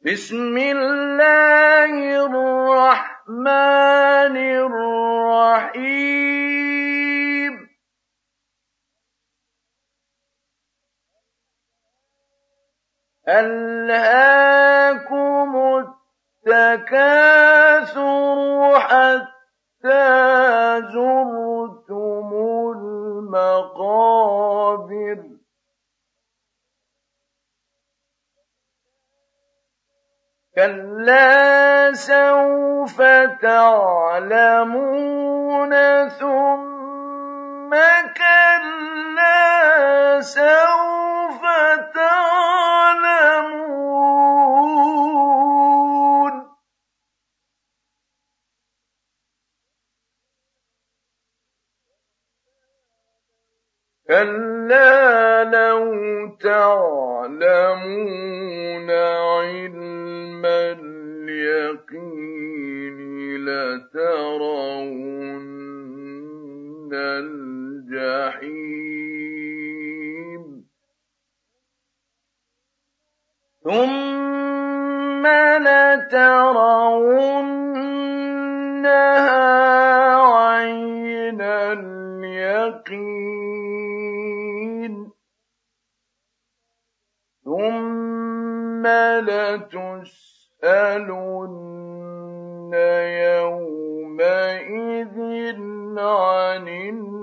بسم الله الرحمن الرحيم. ألهاكم التكاثر حتى زرتم المقابر كلا سوف تعلمون ثم كلا سوف كلا لو تعلمون علم اليقين لترون الجحيم ثم لترونها عين اليقين ثم لتسألن يومئذ عن النار